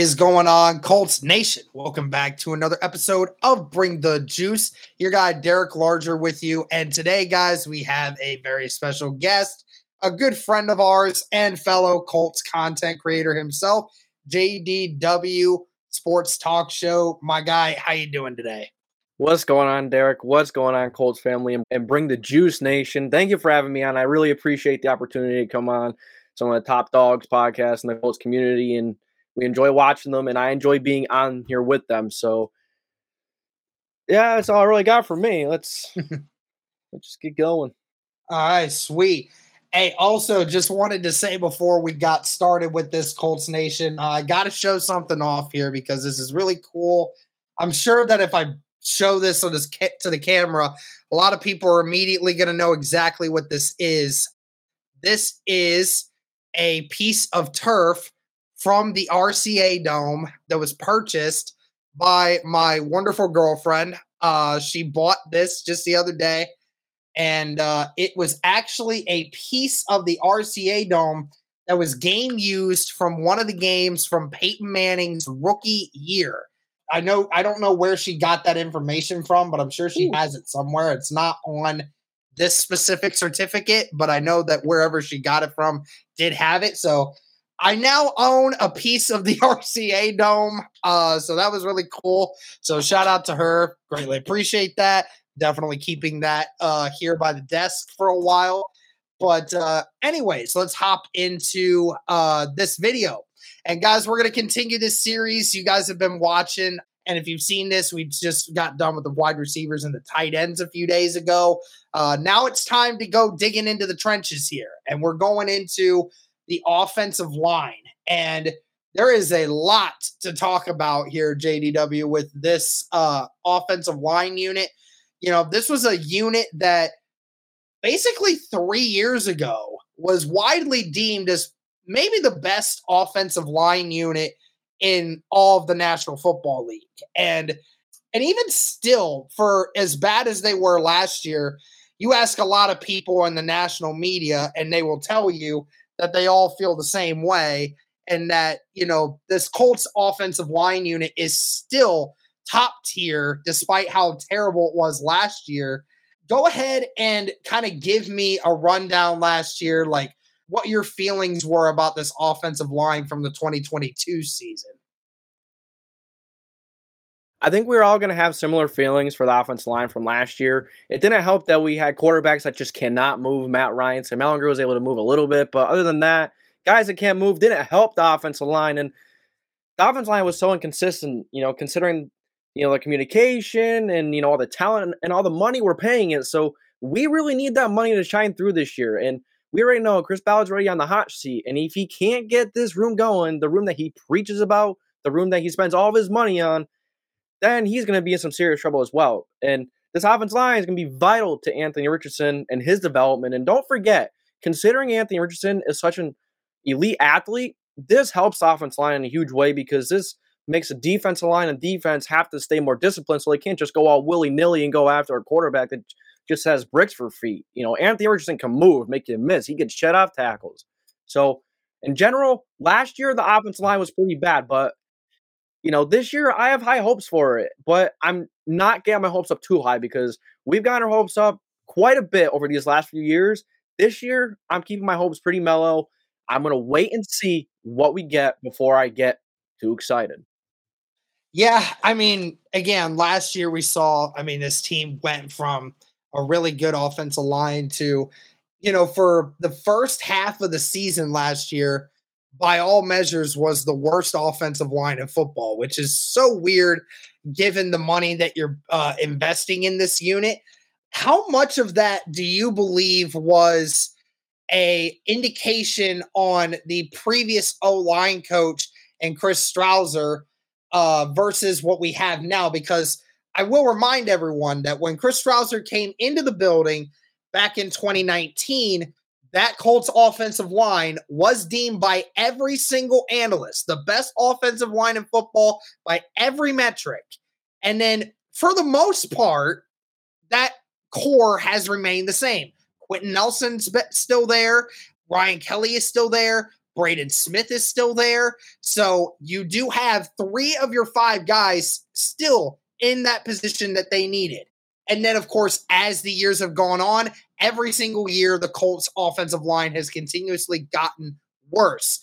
Is going on, Colts Nation? Welcome back to another episode of Bring the Juice. Your guy, Derek Larger, with you. And today, guys, we have a very special guest, a good friend of ours and fellow Colts content creator himself, JDW Sports Talk Show. My guy, how you doing today? What's going on, Derek? What's going on, Colts family? And bring the Juice Nation. Thank you for having me on. I really appreciate the opportunity to come on some of the top dogs podcasts in the Colts community and we enjoy watching them, and I enjoy being on here with them. So, yeah, that's all I really got for me. Let's let's just get going. All right, sweet. Hey, also, just wanted to say before we got started with this Colts Nation, uh, I got to show something off here because this is really cool. I'm sure that if I show this on this ca- to the camera, a lot of people are immediately going to know exactly what this is. This is a piece of turf from the RCA Dome that was purchased by my wonderful girlfriend. Uh, she bought this just the other day, and uh, it was actually a piece of the RCA Dome that was game used from one of the games from Peyton Manning's rookie year. I know I don't know where she got that information from, but I'm sure she Ooh. has it somewhere. It's not on this specific certificate, but I know that wherever she got it from did have it. So I now own a piece of the RCA Dome. Uh, so that was really cool. So shout out to her. Greatly appreciate that. Definitely keeping that uh, here by the desk for a while. But, uh, anyways, let's hop into uh, this video. And, guys, we're going to continue this series. You guys have been watching. And if you've seen this, we just got done with the wide receivers and the tight ends a few days ago. Uh, now it's time to go digging into the trenches here. And we're going into the offensive line. And there is a lot to talk about here, JDW, with this uh, offensive line unit. You know, this was a unit that basically three years ago was widely deemed as maybe the best offensive line unit in all of the National Football League. And and even still, for as bad as they were last year, you ask a lot of people in the national media, and they will tell you that they all feel the same way and that, you know, this Colts offensive line unit is still top tier despite how terrible it was last year. Go ahead and kind of give me a rundown last year, like what your feelings were about this offensive line from the 2022 season. I think we are all going to have similar feelings for the offensive line from last year. It didn't help that we had quarterbacks that just cannot move. Matt Ryan, Sam Ehlinger was able to move a little bit, but other than that, guys that can't move didn't help the offensive line. And the offensive line was so inconsistent, you know, considering you know the communication and you know all the talent and all the money we're paying it. So we really need that money to shine through this year. And we already know Chris Ballard's already on the hot seat. And if he can't get this room going, the room that he preaches about, the room that he spends all of his money on then he's going to be in some serious trouble as well. And this offense line is going to be vital to Anthony Richardson and his development. And don't forget, considering Anthony Richardson is such an elite athlete, this helps offense line in a huge way because this makes the defensive line and defense have to stay more disciplined so they can't just go all willy nilly and go after a quarterback that just has bricks for feet. You know, Anthony Richardson can move, make you miss. He gets shed off tackles. So in general, last year the offensive line was pretty bad, but you know, this year I have high hopes for it, but I'm not getting my hopes up too high because we've gotten our hopes up quite a bit over these last few years. This year, I'm keeping my hopes pretty mellow. I'm going to wait and see what we get before I get too excited. Yeah, I mean, again, last year we saw, I mean, this team went from a really good offensive line to, you know, for the first half of the season last year, by all measures, was the worst offensive line in football, which is so weird given the money that you're uh, investing in this unit. How much of that do you believe was a indication on the previous O line coach and Chris Strausser uh, versus what we have now? Because I will remind everyone that when Chris Strausser came into the building back in 2019, that Colts offensive line was deemed by every single analyst the best offensive line in football by every metric. And then for the most part, that core has remained the same. Quenton Nelson's still there. Ryan Kelly is still there. Braden Smith is still there. So you do have three of your five guys still in that position that they needed. And then, of course, as the years have gone on, every single year, the Colts offensive line has continuously gotten worse.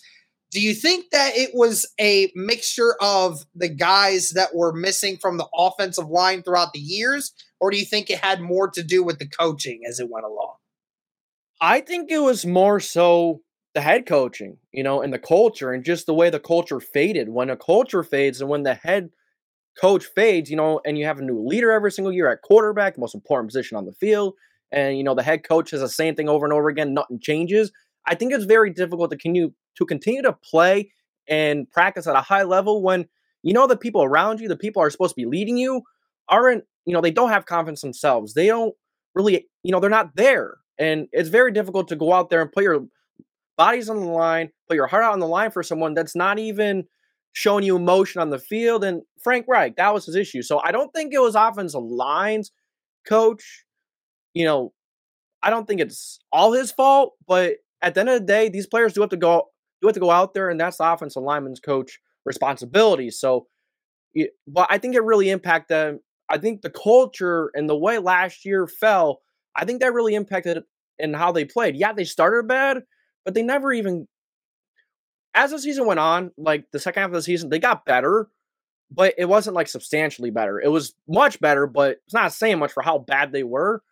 Do you think that it was a mixture of the guys that were missing from the offensive line throughout the years, or do you think it had more to do with the coaching as it went along? I think it was more so the head coaching, you know, and the culture and just the way the culture faded. When a culture fades and when the head coach fades, you know, and you have a new leader every single year at quarterback, the most important position on the field, and you know the head coach has the same thing over and over again, nothing changes. I think it's very difficult to continue to continue to play and practice at a high level when you know the people around you, the people are supposed to be leading you, aren't, you know, they don't have confidence themselves. They don't really, you know, they're not there. And it's very difficult to go out there and put your bodies on the line, put your heart out on the line for someone that's not even showing you emotion on the field. And Frank Reich, that was his issue. So I don't think it was offensive lines coach. You know, I don't think it's all his fault, but at the end of the day, these players do have to go do have to go out there, and that's the offensive lineman's coach responsibility. So, but I think it really impacted them. I think the culture and the way last year fell I think that really impacted in how they played. Yeah, they started bad, but they never even as the season went on, like the second half of the season, they got better, but it wasn't like substantially better. It was much better, but it's not saying much for how bad they were.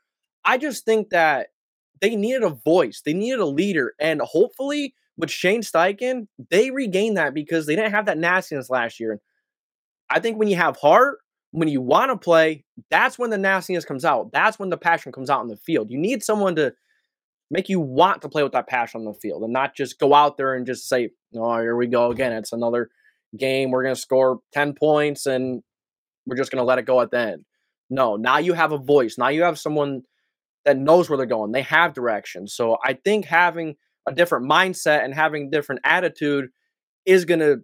I just think that they needed a voice, they needed a leader, and hopefully with Shane Steichen, they regained that because they didn't have that nastiness last year. And I think when you have heart when you want to play, that's when the nastiness comes out. That's when the passion comes out in the field. You need someone to make you want to play with that passion on the field and not just go out there and just say, oh, here we go again. It's another game. We're going to score 10 points and we're just going to let it go at the end. No, now you have a voice. Now you have someone that knows where they're going. They have direction. So I think having a different mindset and having different attitude is going to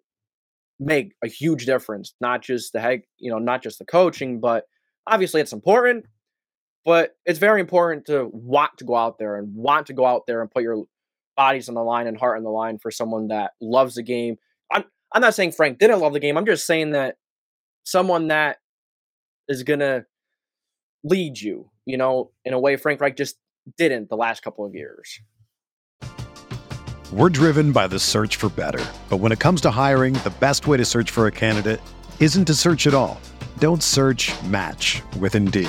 make a huge difference. Not just the head, you know, not just the coaching, but obviously it's important. But it's very important to want to go out there and want to go out there and put your bodies on the line and heart on the line for someone that loves the game. I'm I'm not saying Frank didn't love the game. I'm just saying that someone that is gonna lead you, you know, in a way Frank Reich just didn't the last couple of years. We're driven by the search for better. But when it comes to hiring, the best way to search for a candidate isn't to search at all. Don't search match with Indeed.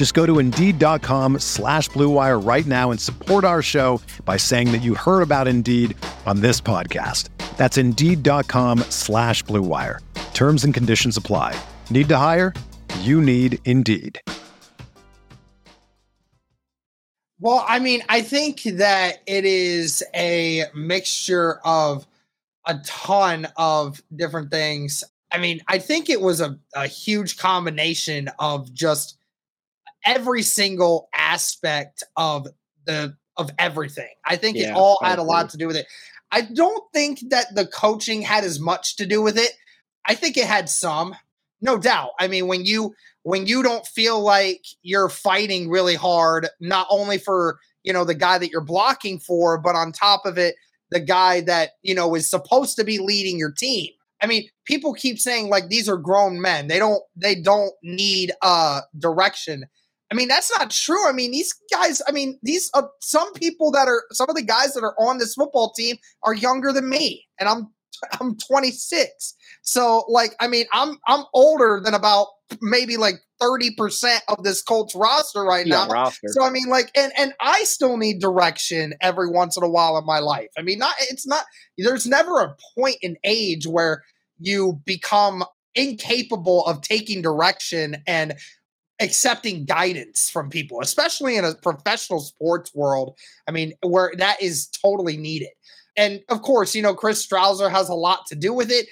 Just go to Indeed.com slash BlueWire right now and support our show by saying that you heard about Indeed on this podcast. That's Indeed.com slash BlueWire. Terms and conditions apply. Need to hire? You need Indeed. Well, I mean, I think that it is a mixture of a ton of different things. I mean, I think it was a, a huge combination of just every single aspect of the of everything. I think yeah, it all had a lot to do with it. I don't think that the coaching had as much to do with it. I think it had some, no doubt. I mean, when you when you don't feel like you're fighting really hard, not only for you know the guy that you're blocking for, but on top of it, the guy that you know is supposed to be leading your team. I mean, people keep saying like these are grown men. They don't they don't need uh direction. I mean, that's not true. I mean, these guys, I mean, these uh, some people that are some of the guys that are on this football team are younger than me and I'm I'm 26. So like, I mean, I'm I'm older than about maybe like 30% of this Colts roster right yeah, now. Roster. So I mean like and and I still need direction every once in a while in my life. I mean not it's not there's never a point in age where you become incapable of taking direction and accepting guidance from people, especially in a professional sports world. I mean, where that is totally needed. And of course, you know, Chris Strausser has a lot to do with it.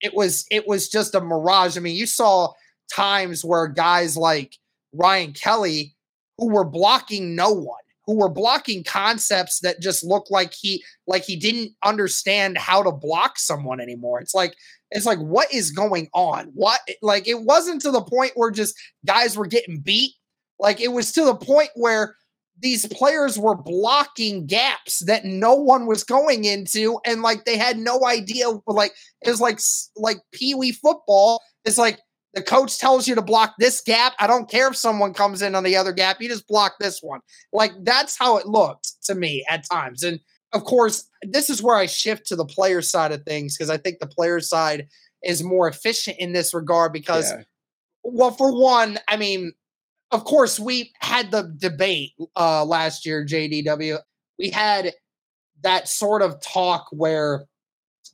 It was it was just a mirage. I mean, you saw times where guys like Ryan Kelly, who were blocking no one, who were blocking concepts that just looked like he like he didn't understand how to block someone anymore. It's like it's like what is going on? What like it wasn't to the point where just guys were getting beat. Like it was to the point where these players were blocking gaps that no one was going into and like they had no idea like it was like like pee-wee football it's like the coach tells you to block this gap. I don't care if someone comes in on the other gap. You just block this one. Like that's how it looked to me at times. And of course, this is where I shift to the player side of things because I think the player side is more efficient in this regard because, yeah. well, for one, I mean, of course, we had the debate uh, last year, JDW. We had that sort of talk where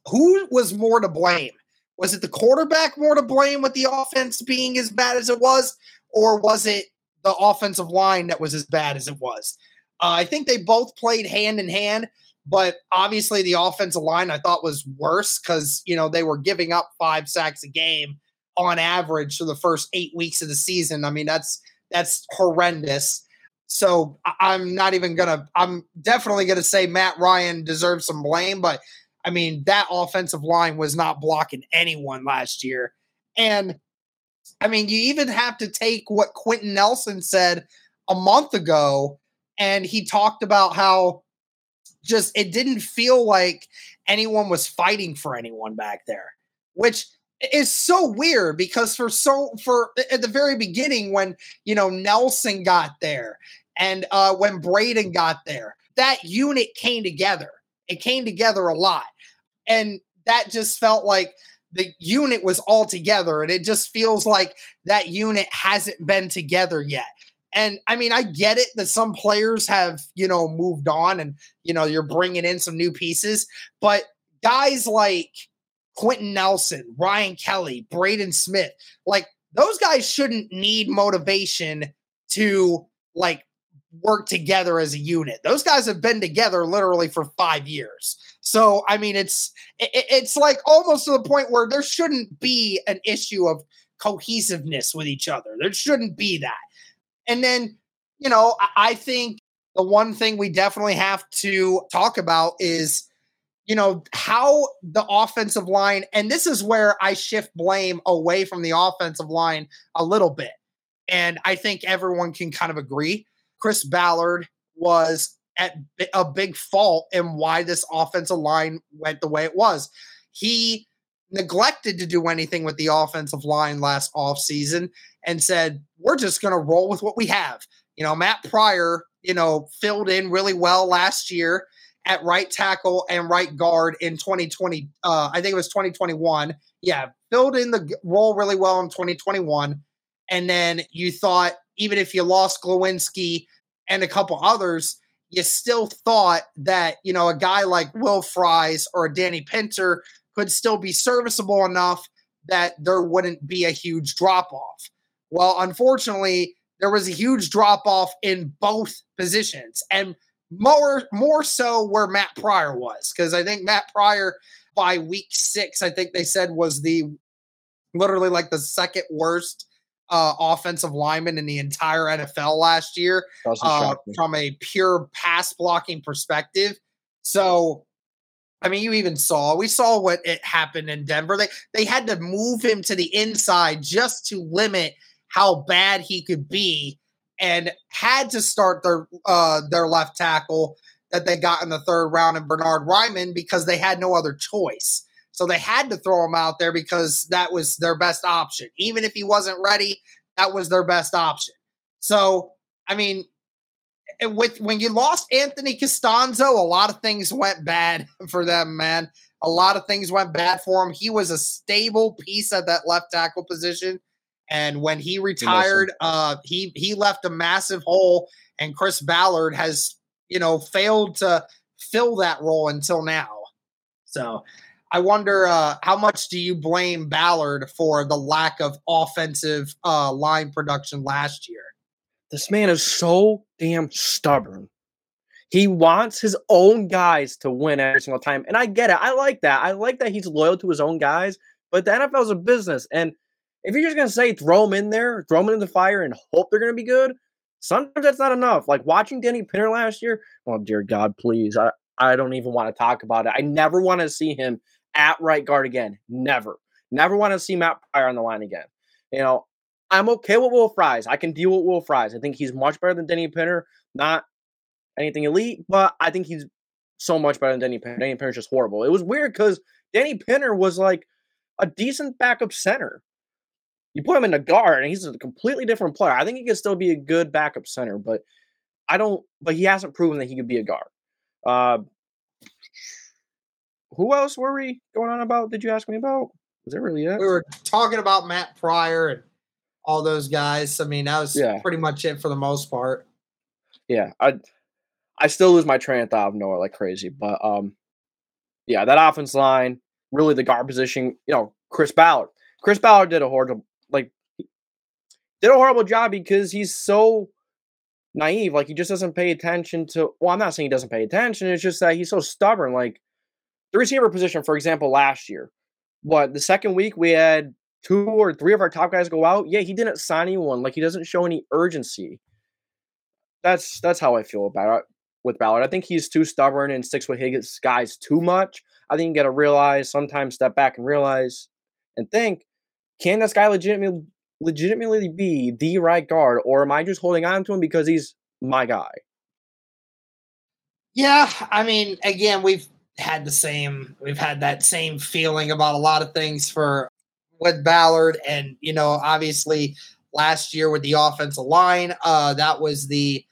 who was more to blame? Was it the quarterback more to blame with the offense being as bad as it was, or was it the offensive line that was as bad as it was? Uh, I think they both played hand in hand, but obviously the offensive line I thought was worse because you know they were giving up five sacks a game on average for the first eight weeks of the season. I mean that's that's horrendous. So I'm not even gonna. I'm definitely gonna say Matt Ryan deserves some blame, but I mean, that offensive line was not blocking anyone last year. And I mean, you even have to take what Quenton Nelson said a month ago, and he talked about how just it didn't feel like anyone was fighting for anyone back there, which is so weird because for so for at the very beginning when you know Nelson got there and uh when Braden got there, that unit came together. It came together a lot. And that just felt like the unit was all together. And it just feels like that unit hasn't been together yet. And I mean, I get it that some players have, you know, moved on and, you know, you're bringing in some new pieces. But guys like Quenton Nelson, Ryan Kelly, Braden Smith, like those guys shouldn't need motivation to like work together as a unit. Those guys have been together literally for five years. So I mean, it's it, it's like almost to the point where there shouldn't be an issue of cohesiveness with each other. There shouldn't be that. And then you know, I, I think the one thing we definitely have to talk about is you know how the offensive line and this is where i shift blame away from the offensive line a little bit and i think everyone can kind of agree chris ballard was at a big fault in why this offensive line went the way it was. He neglected to do anything with the offensive line last offseason and said, we're just going to roll with what we have. You know, Matt Pryor, you know, filled in really well last year at right tackle and right guard in 2020. Uh, I think it was 2021. Yeah, filled in the role really well in 2021. And then you thought even if you lost Glowinski and a couple others, you still thought that, you know, a guy like Will Fries or Danny Pinter could still be serviceable enough that there wouldn't be a huge drop off. Well, unfortunately, there was a huge drop off in both positions and more more so where Matt Pryor was because I think Matt Pryor by week 6 I think they said was the literally like the second worst uh, offensive lineman in the entire NFL last year uh, from a pure pass blocking perspective. So I mean, you even saw we saw what it happened in Denver. They they had to move him to the inside just to limit how bad he could be, and had to start their uh, their left tackle that they got in the third round in Bernard Raimann because they had no other choice. So they had to throw him out there because that was their best option. Even if he wasn't ready, that was their best option. So I mean, with when you lost Anthony Castonzo, a lot of things went bad for them, man. A lot of things went bad for him. He was a stable piece at that left tackle position. And when he retired, uh, he he left a massive hole, and Chris Ballard has, you know, failed to fill that role until now. So I wonder uh, how much do you blame Ballard for the lack of offensive uh, line production last year? This man is so damn stubborn. He wants his own guys to win every single time. And I get it. I like that. I like that he's loyal to his own guys, but the NFL is a business. And if you're just going to say throw them in there, throw them in the fire and hope they're going to be good, sometimes that's not enough. Like watching Danny Pinter last year, oh, dear God, please. I, I don't even want to talk about it. I never want to see him at right guard again. Never. Never want to see Matt Pryor on the line again. You know, I'm okay with Will Fries. I can deal with Will Fries. I think he's much better than Denny Pinter. Not anything elite, but I think he's so much better than Denny Pinter. Denny Pinter's just horrible. It was weird because Denny Pinter was like a decent backup center. You put him in the guard, and he's a completely different player. I think he could still be a good backup center, but I don't. But he hasn't proven that he could be a guard. Uh, who else were we going on about? Did you ask me about? Is that really it? We were talking about Matt Pryor and all those guys. I mean, that was yeah. pretty much it for the most part. Yeah, I I still lose my train of thought of Noah like crazy, but um, yeah, that offense line, really the guard position. You know, Chris Ballard. Chris Ballard did a horrible like did a horrible job because he's so naive. Like he just doesn't pay attention to. Well, I'm not saying he doesn't pay attention. It's just that he's so stubborn. Like the receiver position, for example, last year, what the second week we had two or three of our top guys go out, yeah, he didn't sign anyone. Like he doesn't show any urgency. That's that's how I feel about it with Ballard. I think he's too stubborn and sticks with his guys too much. I think you got to realize, sometimes step back and realize and think, can this guy legitimately legitimately be the right guard, or am I just holding on to him because he's my guy? Yeah, I mean, again, we've had the same we've had that same feeling about a lot of things for with Ballard, and you know, obviously last year with the offensive line, uh, that was the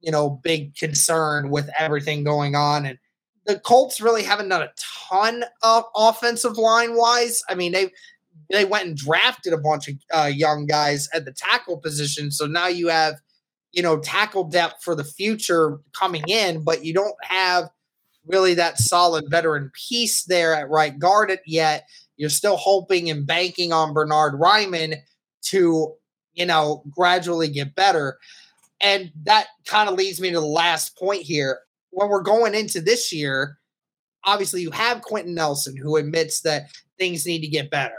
you know big concern with everything going on, and the Colts really haven't done a ton of offensive line wise. I mean, they they went and drafted a bunch of uh, young guys at the tackle position, so now you have you know tackle depth for the future coming in, but you don't have really that solid veteran piece there at right guard it yet. You're still hoping and banking on Bernard Raimann to, you know, gradually get better. And that kind of leads me to the last point here. When we're going into this year, obviously you have Quenton Nelson who admits that things need to get better.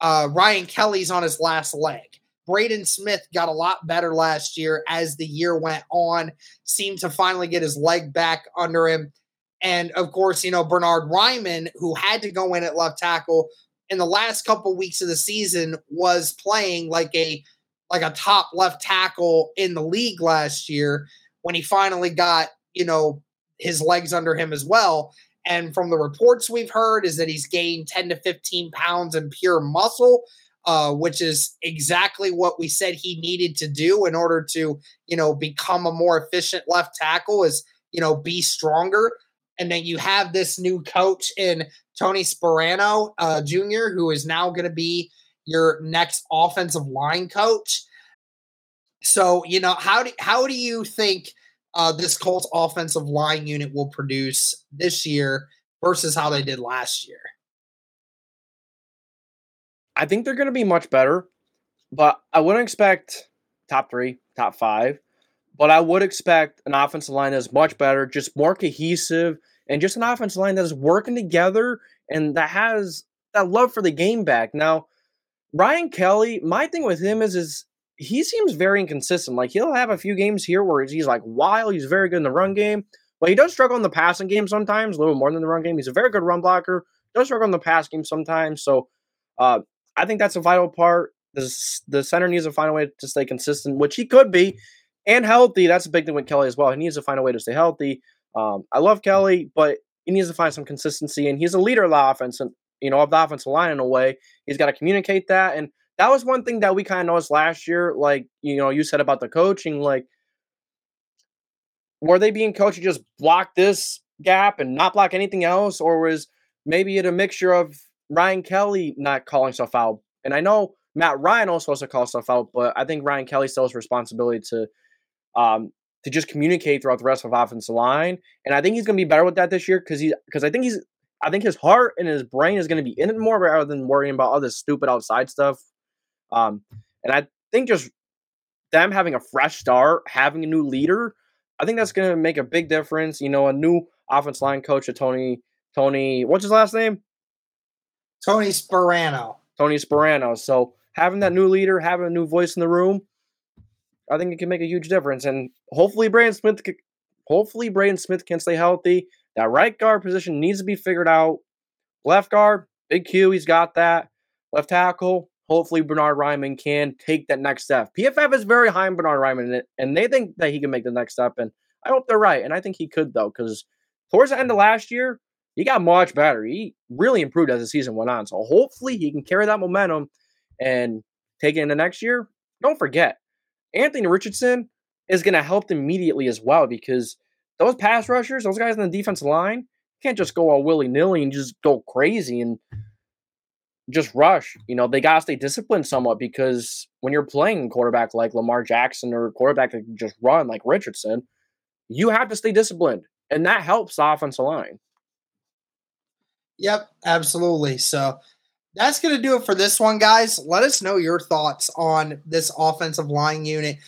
Uh, Ryan Kelly's on his last leg. Braden Smith got a lot better last year as the year went on, seemed to finally get his leg back under him. And of course, you know, Bernard Raimann, who had to go in at left tackle in the last couple weeks of the season, was playing like a like a top left tackle in the league last year when he finally got, you know, his legs under him as well. And from the reports we've heard is that he's gained 10 to 15 pounds in pure muscle, uh, which is exactly what we said he needed to do in order to, you know, become a more efficient left tackle is, you know, be stronger and then you have this new coach in Tony Sparano uh, Jr., who is now going to be your next offensive line coach. So, you know, how do how do you think uh, this Colts offensive line unit will produce this year versus how they did last year? I think they're going to be much better, but I wouldn't expect top three, top five. But I would expect an offensive line that's much better, just more cohesive, and just an offensive line that is working together and that has that love for the game back. Now, Ryan Kelly, my thing with him is is he seems very inconsistent. Like he'll have a few games here where he's like wild, he's very good in the run game, but he does struggle in the passing game sometimes, a little more than the run game. He's a very good run blocker, does struggle in the pass game sometimes. So uh, I think that's a vital part. The, the center needs to find a way to stay consistent, which he could be, and healthy. That's a big thing with Kelly as well. He needs to find a way to stay healthy. Um, I love Kelly, but he needs to find some consistency, and he's a leader of the offense, and you know of the offensive line in a way. He's got to communicate that, and that was one thing that we kind of noticed last year. Like you know, you said about the coaching, like were they being coached to just block this gap and not block anything else, or was maybe it a mixture of Ryan Kelly not calling stuff out? And I know Matt Ryan also has to call stuff out, but I think Ryan Kelly still has responsibility to um, to just communicate throughout the rest of the offensive line. And I think he's going to be better with that this year because he because I think he's I think his heart and his brain is going to be in it more rather than worrying about all this stupid outside stuff. Um, and I think just them having a fresh start, having a new leader, I think that's going to make a big difference. You know, a new offense line coach, a Tony Tony, what's his last name? Tony Sparano. Tony Sparano. So having that new leader, having a new voice in the room, I think it can make a huge difference. And hopefully, Braden Smith, hopefully Braden Smith can stay healthy. That right guard position needs to be figured out. Left guard, big Q, he's got that. Left tackle, hopefully Bernard Raimann can take that next step. PFF is very high on Bernard Raimann, and they think that he can make the next step. And I hope they're right, and I think he could though, because towards the end of last year, he got much better. He really improved as the season went on. So hopefully he can carry that momentum and take it into next year. Don't forget, Anthony Richardson is going to help them immediately as well because those pass rushers, those guys on the defensive line, can't just go all willy nilly and just go crazy and just rush. You know, they got to stay disciplined somewhat because when you're playing quarterback like Lamar Jackson or quarterback that can just run like Richardson, you have to stay disciplined. And that helps the offensive line. Yep, absolutely. So that's going to do it for this one, guys. Let us know your thoughts on this offensive line unit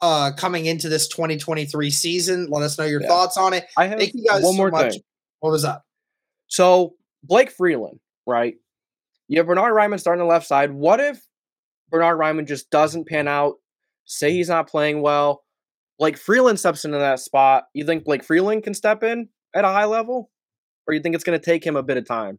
uh, coming into this 2023 season. Let us know your yeah. thoughts on it. I have Thank you guys one so more much. thing. What was up? So Blake Freeland, right? You have Bernard Raimann starting the left side. What if Bernard Raimann just doesn't pan out? Say he's not playing well. Blake Freeland steps into that spot. You think Blake Freeland can step in at a high level? Or you think it's going to take him a bit of time?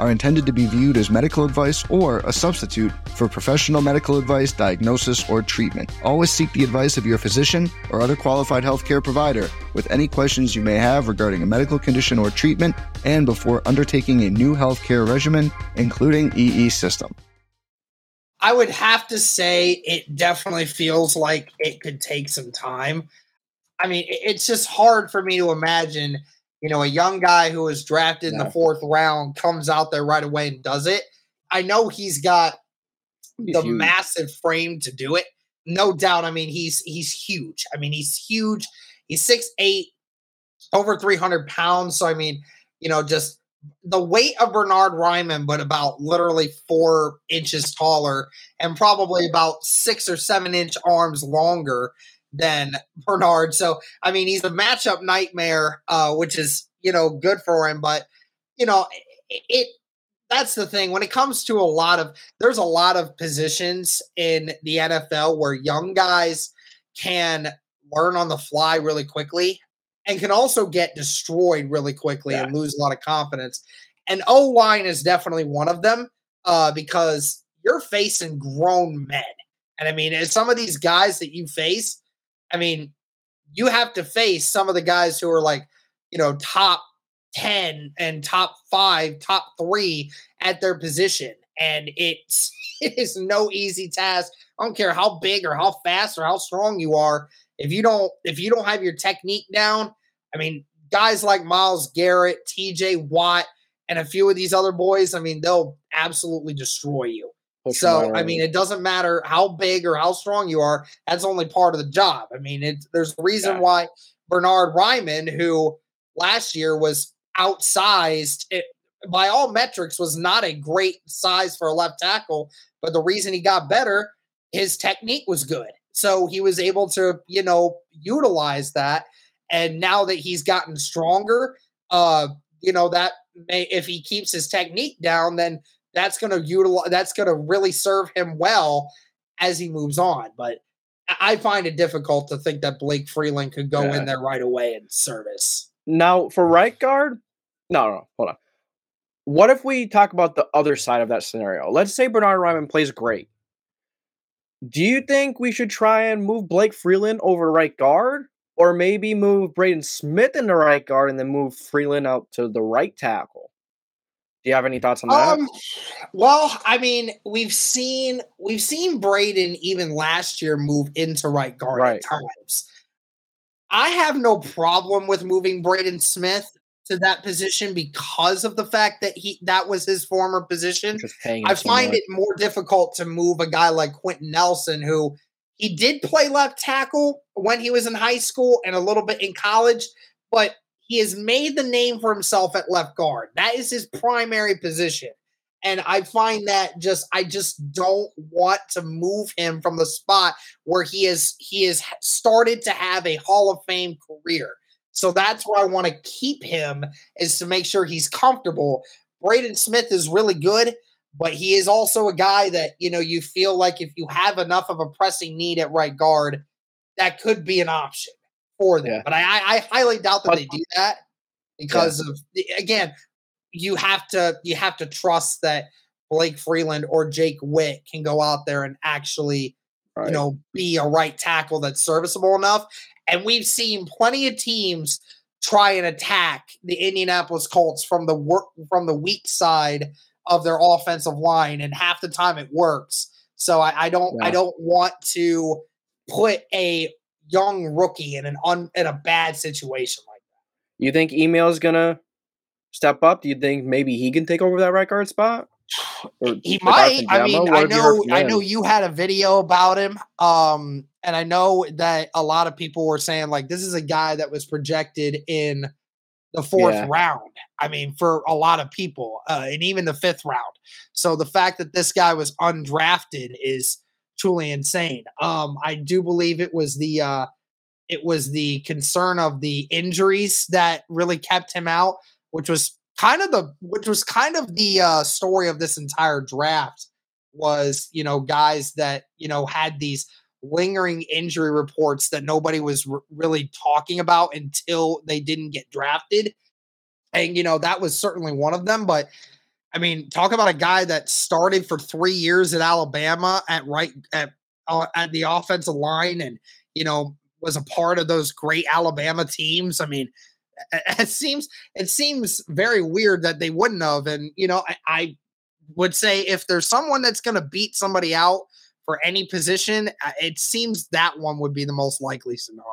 are intended to be viewed as medical advice or a substitute for professional medical advice, diagnosis, or treatment. Always seek the advice of your physician or other qualified healthcare provider with any questions you may have regarding a medical condition or treatment and before undertaking a new healthcare regimen, including EE system. I would have to say it definitely feels like it could take some time. I mean, it's just hard for me to imagine, you know, a young guy who was drafted yeah. in the fourth round comes out there right away and does it. I know he's got he's the huge. massive frame to do it. No doubt. I mean, he's he's huge. I mean, he's huge. He's six eight, over 300 pounds. So, I mean, you know, just the weight of Bernard Raimann, but about literally four inches taller and probably about six or seven inch arms longer than Bernard. So, I mean, he's a matchup nightmare, uh, which is, you know, good for him. But, you know, it, that's the thing when it comes to a lot of there's a lot of positions in the NFL where young guys can learn on the fly really quickly and can also get destroyed really quickly yeah. and lose a lot of confidence. And O line is definitely one of them uh, because you're facing grown men. And I mean, some of these guys that you face, I mean, you have to face some of the guys who are like, you know, top 10 and top five, top three at their position. And it's it is no easy task. I don't care how big or how fast or how strong you are. If you don't, if you don't have your technique down, I mean, guys like Myles Garrett, TJ Watt, and a few of these other boys, I mean, they'll absolutely destroy you. So, I mean, it doesn't matter how big or how strong you are. That's only part of the job. I mean, it, there's a reason yeah. why Bernard Raimann, who last year was outsized it, by all metrics, was not a great size for a left tackle. But the reason he got better, his technique was good. So he was able to, you know, utilize that. And now that he's gotten stronger, uh, you know, that may, if he keeps his technique down, then that's going to utilize, that's going to really serve him well as he moves on. But I find it difficult to think that Blake Freeland could go yeah. in there right away in service. Now, for right guard, no, no, hold on. What if we talk about the other side of that scenario? Let's say Bernard Raimann plays great. Do you think we should try and move Blake Freeland over right guard? Or maybe move Braden Smith in the right guard and then move Freeland out to the right tackle? Do you have any thoughts on that? Um, well, I mean, we've seen we've seen Braden even last year move into right guard right. at times. I have no problem with moving Braden Smith to that position because of the fact that he that was his former position. I find it more difficult to move a guy like Quenton Nelson, who he did play left tackle when he was in high school and a little bit in college, but he has made the name for himself at left guard. That is his primary position. And I find that just I just don't want to move him from the spot where he is he has started to have a Hall of Fame career. So that's where I want to keep him is to make sure he's comfortable. Braden Smith is really good, but he is also a guy that, you know, you feel like if you have enough of a pressing need at right guard, that could be an option for them. Yeah. But I, I, highly doubt that they do that because yeah. of again, you have to you have to trust that Blake Freeland or Jake Witt can go out there and actually, right. you know, be a right tackle that's serviceable enough. And we've seen plenty of teams try and attack the Indianapolis Colts from the work from the weak side of their offensive line, and half the time it works. So I, I don't yeah. I don't want to put a young rookie in an un, in a bad situation like that. You think Emil is gonna step up? Do you think maybe he can take over that right guard spot? Or he might. I mean, I know I know you had a video about him. Um, and I know that a lot of people were saying like this is a guy that was projected in the fourth yeah. round. I mean, for a lot of people, uh, and even the fifth round. So the fact that this guy was undrafted is truly insane. Um, I do believe it was the uh, it was the concern of the injuries that really kept him out, which was kind of the which was kind of the uh, story of this entire draft was you know guys that you know had these lingering injury reports that nobody was r- really talking about until they didn't get drafted. And, you know, that was certainly one of them. But I mean, talk about a guy that started for three years at Alabama at right at, uh, at the offensive line and, you know, was a part of those great Alabama teams. I mean, it seems it seems very weird that they wouldn't have. And you know, I, I would say if there's someone that's going to beat somebody out for any position, uh, it seems that one would be the most likely scenario.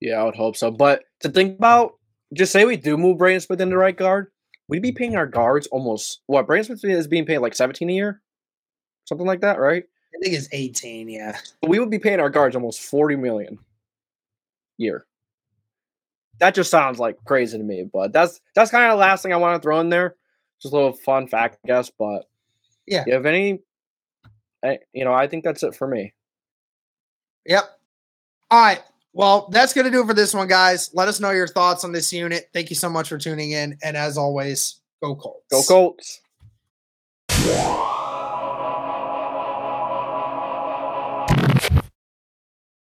Yeah, I would hope so. But to think about, just say we do move Braden Smith into right guard, we'd be paying our guards almost what Braden Smith is being paid like 17 a year, something like that, right? I think it's 18. Yeah, we would be paying our guards almost 40 million year. That just sounds like crazy to me, but that's that's kind of the last thing I want to throw in there. Just a little fun fact, I guess. But yeah, you have any I, you know, I think that's it for me. Yep. All right. Well, that's going to do it for this one, guys. Let us know your thoughts on this unit. Thank you so much for tuning in. And as always, go Colts. Go Colts.